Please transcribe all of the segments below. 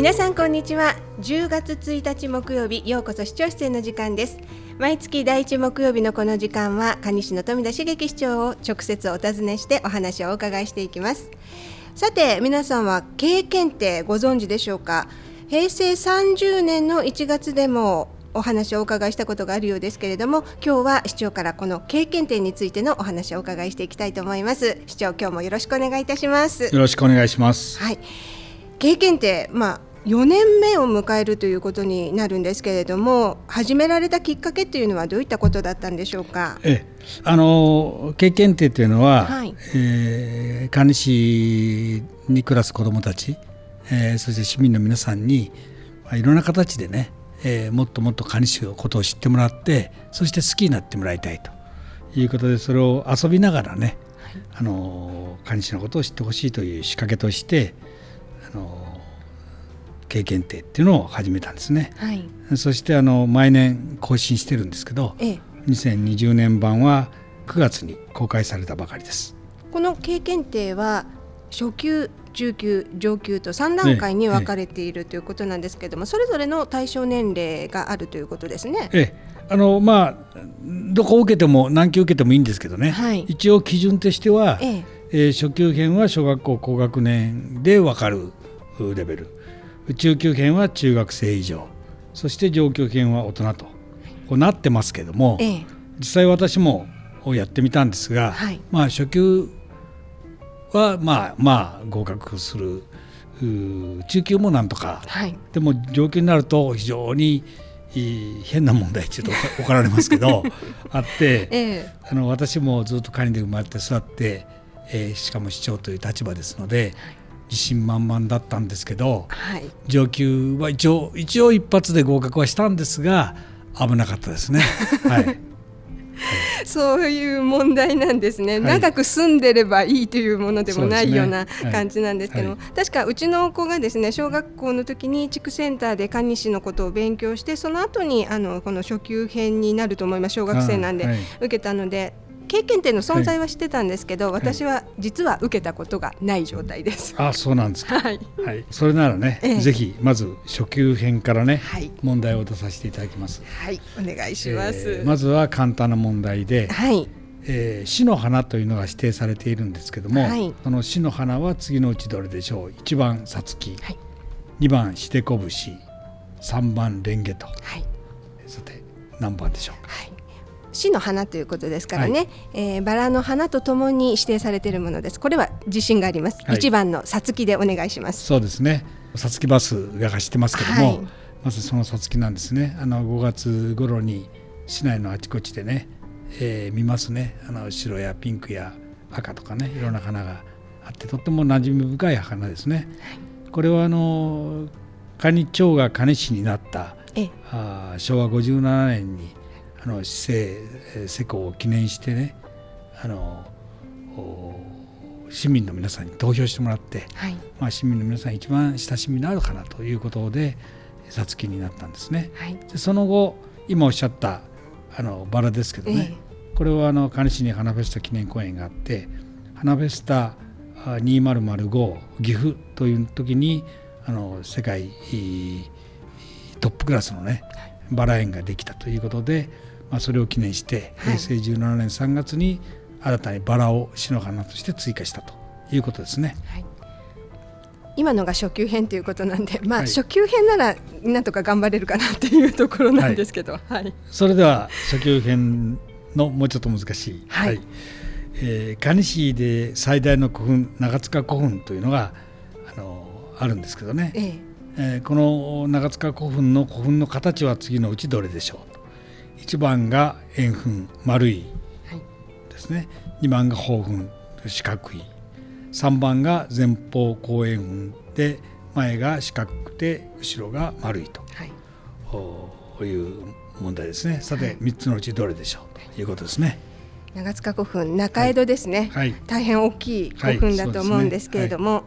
皆さんこんにちは。10月1日木曜日ようこそ視聴室への時間です。毎月第一木曜日のこの時間は蟹市の富田茂樹市長を直接お尋ねしてお話をお伺いしていきます。さて皆さんは経験ってご存知でしょうか？平成30年の1月でもお話をお伺いしたことがあるようですけれども今日は市長からこの経験点についてのお話をお伺いしていきたいと思います。市長今日もよろしくお願いいたします。よろしくお願いします。はい。経験ってまあ4年目を迎えるということになるんですけれども始められたきっかけというのはどういったことだったんでしょうか？ええ、あの経験定というのは、はい、えー、管理市に暮らす子どもたち、えー、そして市民の皆さんに、まあ、いろんな形でね、えー、もっともっと管理市のことを知ってもらってそして好きになってもらいたいと。いうことでそれを遊びながらね、はい、あの管理市のことを知ってほしいという仕掛けとしてあの経験定っていうのを始めたんですね、はい、そしてあの毎年更新してるんですけど、ええ、2020年版は9月に公開されたばかりです。この経験定は初級中級上級と3段階に分かれている、ということなんですけれども、それぞれの対象年齢があるということですね。ええ。あのまあ、どこを受けても何級受けてもいいんですけどね、はい、一応基準としては、ええ。えー、初級編は小学校高学年で分かるレベル中級編は中学生以上。そして上級編は大人と。こうなってますけども、ええ、実際私もやってみたんですが、はい、まあ初級はまあまあ合格する中級もなんとか、はい、でも上級になると非常に変な問題ちょっと怒られますけど あって、ええ、あの私もずっと管理で生まれて育って、えー、しかも市長という立場ですので、自信満々だったんですけど、はい、上級は一応一応一発で合格はしたんですが危なかったですね。はい。そういう問題なんですね、はい、長く住んでればいいというものでもないような感じなんですけども、ねはい、確かうちの子がですね小学校の時に地区センターで蟹市のことを勉強してその後にあのこの初級編になると思います。小学生なんで、受けたので経験点の存在はしてたんですけど、はい、私は実は受けたことがない状態です。あ、そうなんですか。はい、はい、それならね、ええ、ぜひまず初級編からね、はい、問題を出させていただきます。はい、お願いします。えー、まずは簡単な問題で、はい。えー、死の花というのが指定されているんですけども、はい、その死の花は次のうちどれでしょう？1番さつき、はい、2番してこぶし。3番レンゲと、はい、さて何番でしょう？か、はい死の花ということですからね、はい、えー、バラの花とともに指定されているものです。これは自信があります。一、はい、番のさつきでお願いします。そうですね。さつきバスが走ってますけども、はい、まずそのさつきなんですね。あの5月頃に市内のあちこちでね、えー、見ますね。あの白やピンクや赤とかね、いろんな花があってとっても馴染み深い花ですね。これはあの蟹町が蟹市になったあ昭和57年にあの市政施行を記念してねあの市民の皆さんに投票してもらって、はい、まあ、市民の皆さん一番親しみのあるかなということでさつきになったんですね。はい、でその後今おっしゃったあのバラですけどね、えー、これはあの蟹市に花フェスタ記念公園があって花フェスタ2005岐阜という時にあの世界トップクラスのねバラ園ができたということでまあ、それを記念して平成17年3月に新たにバラを市の花として追加したということですね。はい。今のが初級編ということなんで、まあ、はい、初級編ならなんとか頑張れるかなっていうところなんですけど、はい、はい、それでは初級編のもうちょっと難しい、はい。はい。えー、蟹市で最大の古墳長塚古墳というのがあのあるんですけどね、ええ。えー、この長塚古墳の古墳の形は次のうちどれでしょう？1番が円墳丸い。ですね、はい、2番が方墳四角い。3番が前方後円墳で前が四角くて後ろが丸いと、はい、こういう問題ですね。さて3つのうちどれでしょう？とい。うことですね。長塚古墳中江戸ですね、はい、大変大きい古墳だと思うんですけれども、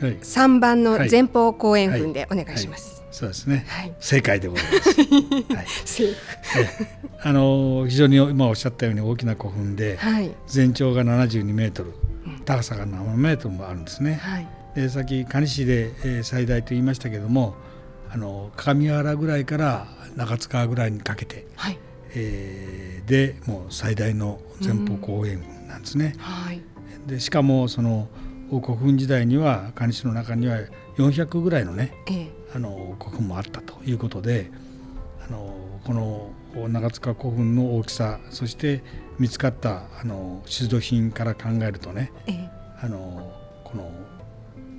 はい、3番の前方後円墳でお願いします。そうですね、はい、正解でございます。はい、あの非常に今おっしゃったように大きな古墳で、はい、全長が72メートル、高さが7メートルもあるんですね。はい、でさっき蟹市で、えー、最大と言いましたけどもあの上原ぐらいから中津川ぐらいにかけて、はい、えー、でもう最大の前方後円墳なんですね。うん、はい、でしかもその古墳時代には蟹市の中には400ぐらいのね、ええ、あの古墳もあったということであのこの長塚古墳の大きさそして見つかったあの出土品から考えるとね、ええ、あのこの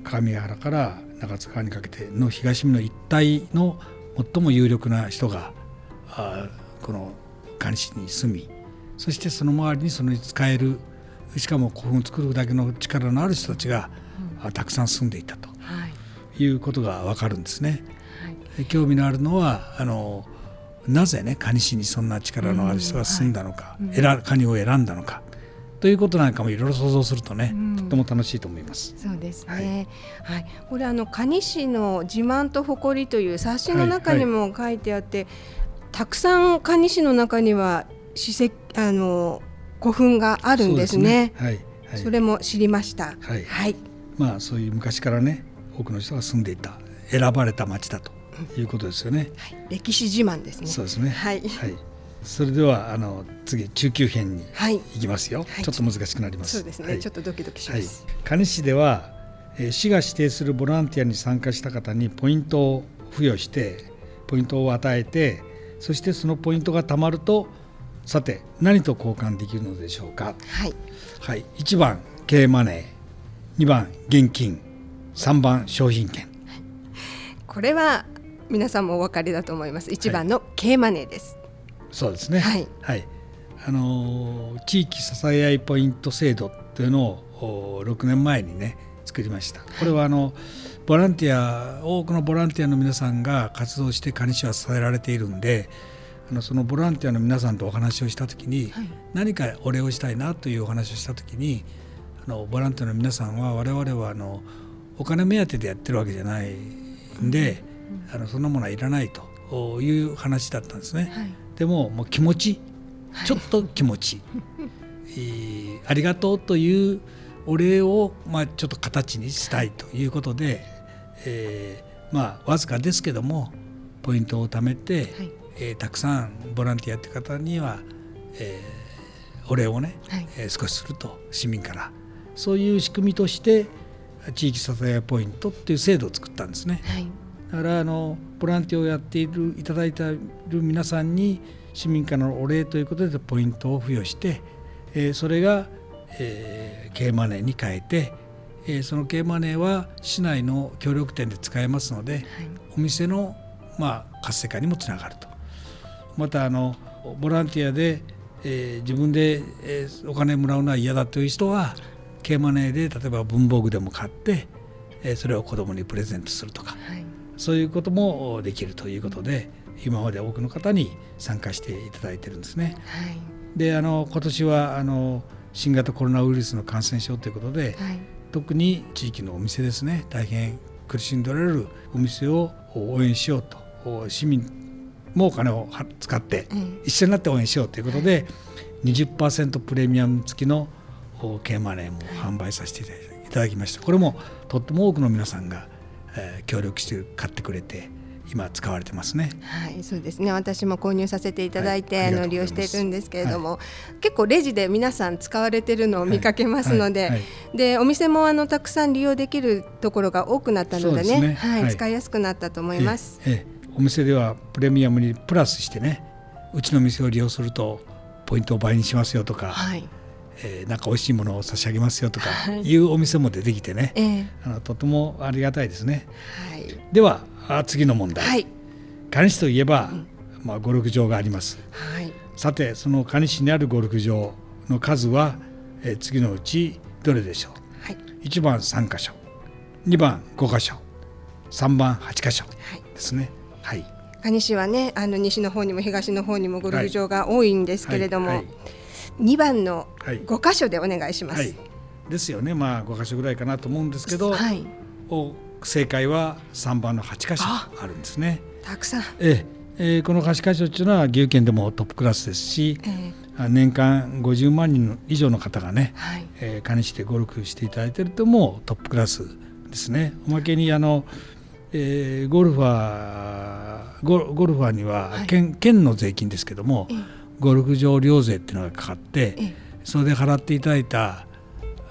鏡ヶ原から長塚にかけての東見の一帯の最も有力な人があこの蟹市に住みそしてその周りにその使えるしかも古墳を作るだけの力のある人たちが、うん、たくさん住んでいたと、はい、いうことが分かるんですね。はい、興味のあるのはあのなぜね蟹市にそんな力のある人が住んだのか、うんはい、カニを選んだのかということなんかもいろいろ想像するとね、うん、とても楽しいと思います。そうですね。はい、はい、これあの蟹市の自慢と誇りという冊子の中にも書いてあって、はいはい、たくさん蟹市の中には史跡あの古墳があるんですね。すねはい、はい、それも知りました。はい。はい。まあそういう昔からね多くの人が住んでいた選ばれた町だということですよね。はい、歴史自慢ですね。そうですね。はい。はい。それではあの次中級編に行きますよ、はい、ちょっと難しくなります。そうですね、はい、ちょっとドキドキします。蟹市では、えー、市が指定するボランティアに参加した方にポイントを付与してポイントを与えてそしてそのポイントがたまるとさて何と交換できるのでしょうか。はい。はい。1番経営マネー、2番現金、3番商品券。これは皆さんもお分かりだと思います。1番の経マネーです。はい、そうですね。はい。はい。あの地域支え合いポイント制度というのを6年前にね作りました。これはあの、ボランティア多くのボランティアの皆さんが活動して蟹市は支えられているんで。あのそのボランティアの皆さんとお話をした時に、はい、何かお礼をしたいなというお話をした時にあのボランティアの皆さんは我々はあのお金目当てでやってるわけじゃないんで、うん、あのそんなものはいらないという話だったんですね。はい、でももう気持ちちょっと気持ち、えー、ありがとうというお礼を、まあ、ちょっと形にしたいということで、えー、まあわずかですけどもポイントを貯めて、はい。えー、たくさんボランティアやって方には、えー、お礼をね、はい、えー、少しすると市民から。そういう仕組みとして地域支えポイントっていう制度を作ったんですね。はい、だからあのボランティアをやっているいただいている皆さんに市民からのお礼ということでポイントを付与して、えー、それが、えー、K マネーに変えて、えー、その K マネーは市内の協力店で使えますので、はい、お店の、まあ、活性化にもつながると。またあのボランティアで、えー、自分で、えー、お金もらうのは嫌だという人は K マネーで例えば文房具でも買って、えー、それを子どもにプレゼントするとか、はい、そういうこともできるということで今まで多くの方に参加していただいてるんですね。はい、であの今年はあの新型コロナウイルスの感染症ということで、はい、特に地域のお店ですね大変苦しんでおられるお店を応援しようと市民もお金を使って一緒になって応援しようということで、うん、20%プレミアム付きの K マネーも販売させていただきました。これもとっても多くの皆さんが、えー、協力して買ってくれて今使われてますね。はい、そうですね。私も購入させていただいて、はい、あの利用しているんですけれども、はい、結構レジで皆さん使われているのを見かけますので、はい、でお店もあのたくさん利用できるところが多くなったのでね、でね。はい、使いやすくなったと思います。ええ。お店ではプレミアムにプラスしてねうちの店を利用するとポイントを倍にしますよとか、はい、えー、なんか美味しいものを差し上げますよとかい。うお店も出てきてね、はい、あのとてもありがたいですね。はい、では次の問題、はい、蟹市といえば、うん、まあ、ゴルフ場があります。はい、さてその蟹市にあるゴルフ場の数は、えー、次のうちどれでしょう、はい、1番3箇所。2番5箇所。3番8箇所ですね。はい、蟹市はねあの西の方にも東の方にもゴルフ場が多いんですけれども、はい。はい2番の5箇所でお願いします。ですよね。まあ5箇所ぐらいかなと思うんですけど、はい、正解は3番の8箇所あ。るんですね。たくさん。ええ。ー、この8箇所っていうのは岐阜県でもトップクラスですし、えー、年間50万人以上の方がね、はい。えー、蟹市でゴルフしていただいているともうトップクラスでですね。おまけにあの、えー、ゴルファーゴゴルファーには県,、県の税金ですけども、ゴルフ場料税っていうのがかかって、それで払っていただいた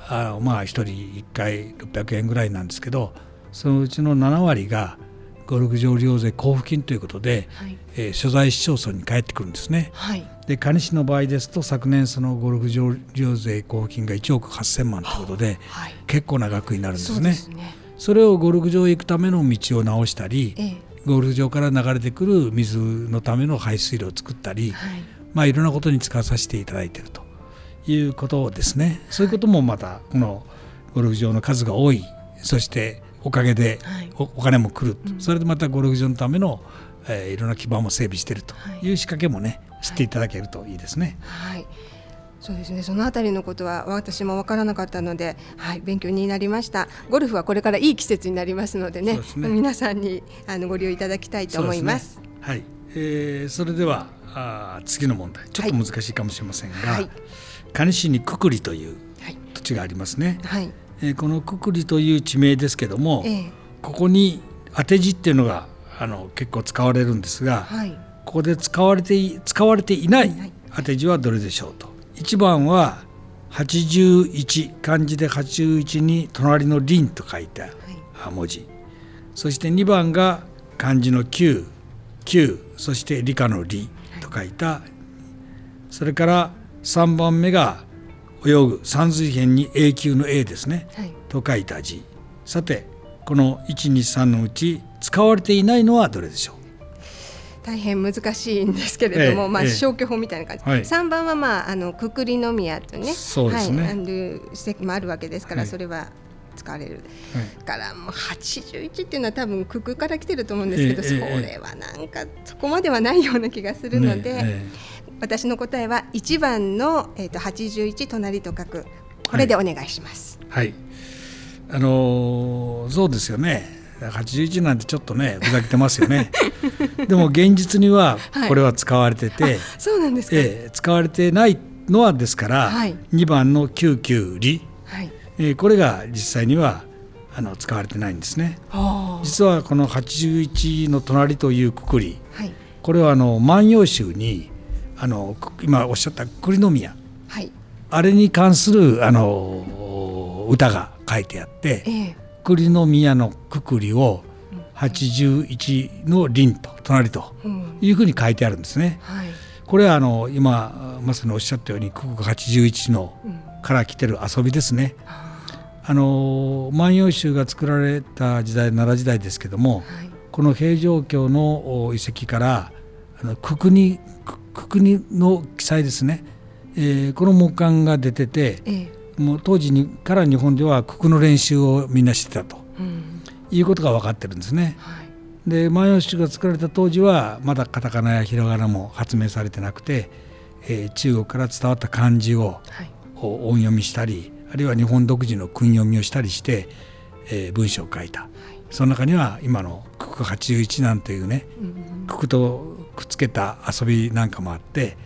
あまあ1人1回600円ぐらいなんですけどそのうちの7割がゴルフ場利用税交付金ということで、はい、えー、所在市町村に返ってくるんですね。はい、で蟹市の場合ですと昨年そのゴルフ場利用税交付金が1億8000万ということで、はい、結構な額になるんですね。そね。それをゴルフ場へ行くための道を直したり、ええ、ゴルフ場から流れてくる水のための排水路を作ったり、はいまあ、いろんなことに使わさせていただいているということですね。そういうこともまたこのゴルフ場の数が多い。そしておかげでお金も来る、はい、それでまたゴルフ場のための、えー、いろんな基盤も整備しているとい。う仕掛けもね、はい、知っていただけるといいですね。はい、そうですね。そのあたりのことは私も分からなかったので、はい、勉強になりました。ゴルフはこれからいい季節になりますのでね、でね。皆さんにあのご利用いただきたいと思います。すね、はい、えー、それではあ次の問題、ちょっと難しいかもしれませんが、はい、蟹市にくくりという土地がありますね。はい。えー、このくくりという地名ですけども、えー、ここに当て字っていうのがあの結構使われるんですが、はい、ここで使われて使われていない当て字はどれでしょうと。1番は81漢字で81に隣の「輪」と書いた文字、はい、そして2番が漢字の9「9」そして理科の「理」と書いた、それから3番目が泳ぐ三髄辺に永久の A ですね、はい、と書いた字。さてこの123のうち使われていないのはどれでしょう？大変難しいんですけれども、ええ、まあ、消去法みたいな感じ、はい、3番は、まあ、あのくくりの宮とね。そうですね、はい、もあるわけですから、はい、それは使われる、はい、からもう81っていうのは多分くくから来てると思うんですけど、え、それはなんかそこまではないような気がするので、ね私の答えは1番の、えーと、81隣と書く。これでお願いします。はい、はい、あのー、そうですよね。81なんてちょっとねふざけてますよね。でも現実にはこれは使われてて、はい、そうなんですか、えー、使われてないのはですから、はい、2番の99里、はいえー、これが実際にはあの使われてないんですね。実はこの81の隣というくくり、はい、これはあの万葉集にあの今おっしゃった栗宮、はい、あれに関するあの歌が書いてあって、ええ、栗宮のくくりを81の輪と隣というふうに書いてあるんですね。はい、これはあの今まさにおっしゃったように九九81のから来てる遊びですね。あの万葉集が作られた時代奈良時代ですけども、はい、この平城京の遺跡からあの九九に国の記載ですね、えー、この木簡が出てて、ええ、もう当時にから日本では九の練習をみんなしてたと、うん、いうことが分かってるんですね。はい、で万葉集が作られた当時はまだカタカナやひらがなも発明されてなくて、えー、中国から伝わった漢字を、はい、音読みしたりあるいは日本独自の訓読みをしたりして、えー、文章を書いた。はい、その中には今の「九九八十一難」というね、うん、九九とくっつけた遊びなんかもあって、うん、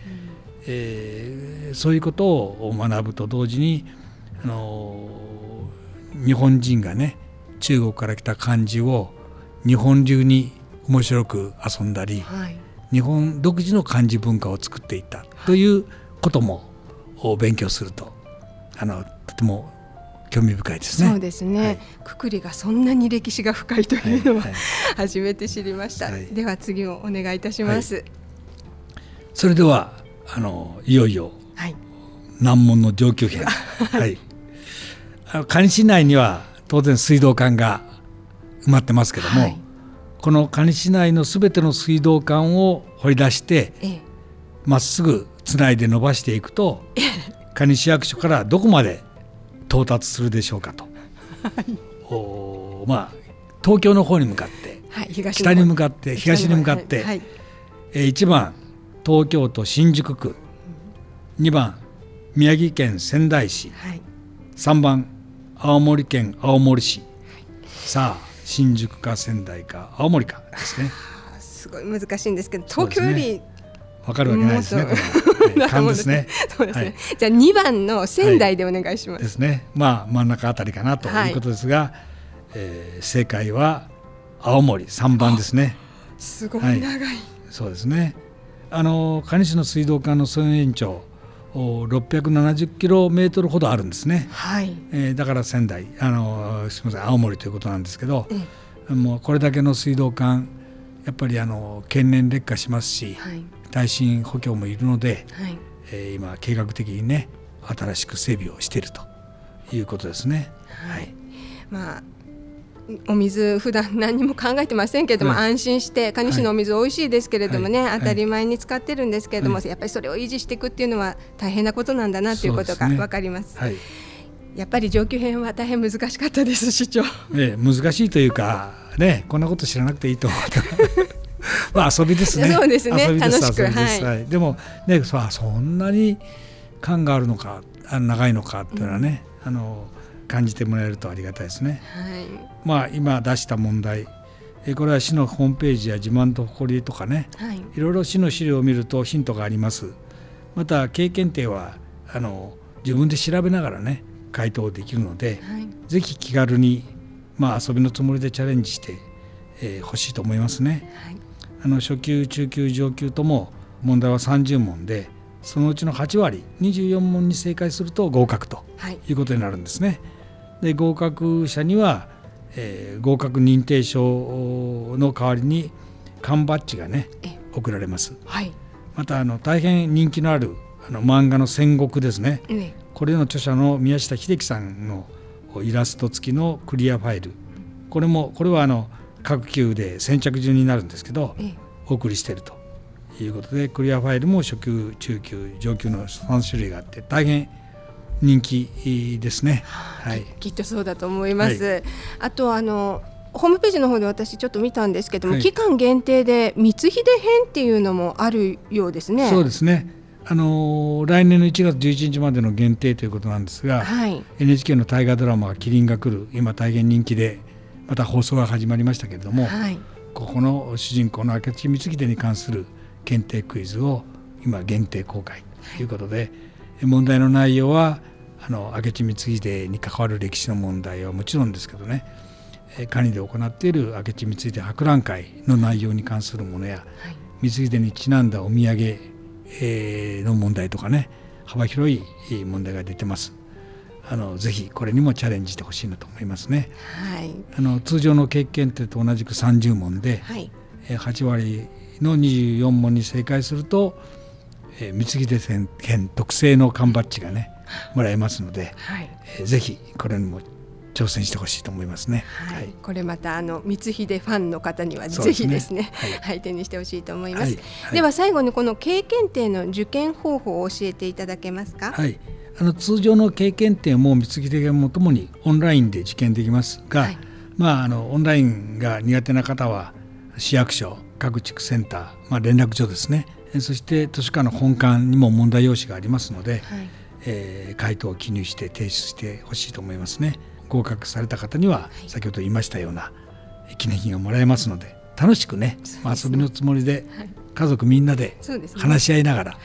えー、そういうことを学ぶと同時にあの日本人がね中国から来た漢字を日本流に面白く遊んだり、はい、日本独自の漢字文化を作っていったということも勉強するとあのとても興味深いですね。そうですね。はい、くくりがそんなに歴史が深いというのは、はい はい、初めて知りました。では次をお願いいたします。それではあのいよいよ、難問の上級編。はい。あの蟹市内には当然水道管が埋まってますけども、この蟹市内のすべての水道管を掘り出してま、っすぐつないで伸ばしていくと蟹市役所からどこまで到達するでしょうかと、はい、おまあ東京の方に向かって、はい、北に向かって東に向かって、はい、えー、1番東京都新宿区。2番宮城県仙台市、はい、3番青森県青森市、はい、さあ新宿か仙台か青森かですね。すごい難しいんですけど東京よりわかるわけないです ね。勘ですね。そうですね。はい、じゃあ二番の仙台でお願いします。はい、ですね。まあ真ん中あたりかなということですが、はい、えー、正解は青森3番ですね。すごい長い、はい、そうですねあの蟹市の水道管の総延長670キロメートルほどあるんですね、はいえー、だから仙台あのすみません青森ということなんですけど、もうこれだけの水道管やっぱりあの経年劣化しますし、はい、耐震補強もいるので、はい、えー、今計画的にね新しく整備をしているということですね。はい、まあお水普段何も考えてませんけれども、はい、安心して蟹市のお水美味しいですけれどもね、はい、当たり前に使ってるんですけれども、はい、やっぱりそれを維持していくっていうのは大変なことなんだなということが分かります。すね、やっぱり上級編は大変難しかったです市長。ええ、難しいというかねこんなこと知らなくていいと思った。まあ遊びですね。そうですね。楽しくはい。でもねそそんなに感があるのか長いのかっていうのはね、うん、あの。感じてもらえるとありがたいですね。はい、まあ今出した問題これは市のホームページや自慢と誇りとかね、はい、いろいろ市の資料を見るとヒントがあります。また経験点はあの自分で調べながらね回答できるので、はい、ぜひ気軽に、まあ、遊びのつもりでチャレンジしてほ、えー、しいと思いますね。はい、あの初級中級上級とも問題は30問でそのうちの8割24問に正解すると合格とい。うことになるんですね。で合格者には、えー、合格認定証の代わりに缶バッジがね贈られます、はい、またあの大変人気のあるあの漫画の戦国ですね、これの著者の宮下秀樹さんのイラスト付きのクリアファイル。これもこれはあの各級で先着順になるんですけど、お送りしているということでクリアファイルも初級中級上級の3種類があって大変人気ですね、はい、きっとそうだと思います。はい、あとあのホームページの方で私ちょっと見たんですけども、はい、期間限定で光秀編っていうのもあるようですね。そうですね。あの来年の1月11日までの限定ということなんですが、はい、NHK の大河ドラマ「麒麟が来る」今大変人気でまた放送が始まりましたけれども、はい、ここの主人公の明智光秀に関する検定クイズを今限定公開ということで、問題の内容はあの明智光秀に関わる歴史の問題はもちろんですけどね管理で行っている明智光秀博覧会の内容に関するものや、はい、光秀にちなんだお土産、えの問題とかね幅広い問題が出てます。あのぜひこれにもチャレンジしてほしいなと思いますね。はい、あの通常の経験点と同じく30問で、はい、8割の24問に正解すると、えー、光秀県特製の缶バッジがねもらえますので、はい。えー、ぜひこれにも挑戦してほしいと思いますね。はい、はい、これまたあの光秀ファンの方にはぜひですね、すねはい、はい、手にしてほしいと思います。はい、では最後にこの経験点の受験方法を教えていただけますか？はい。あの通常の経験点も光秀がもともにオンラインで受験できますが、まああのオンラインが苦手な方は市役所各地区センター、まあ連絡所ですね。そして図書館の本館にも問題用紙がありますので。はいえー、回答を記入して提出してほしいと思いますね合格された方には先ほど言いましたような記念品がもらえますので楽しくね、まあ、遊びのつもりで家族みんなで話し合いながら、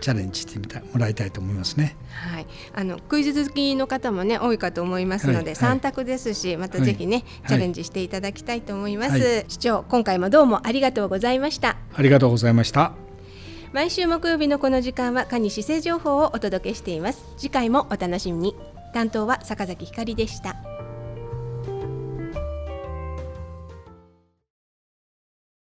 チャレンジしてみたもらいたいと思いますね。はい、あのクイズ好きの方もね多いかと思いますので、三、はい、択ですし、またぜひね、はい、チャレンジしていただきたいと思います。市長、今回もどうもありがとうございました。ありがとうございました。毎週木曜日のこの時間はカニ姿勢情報をお届けしています。次回もお楽しみに担当は坂崎ひかりでした。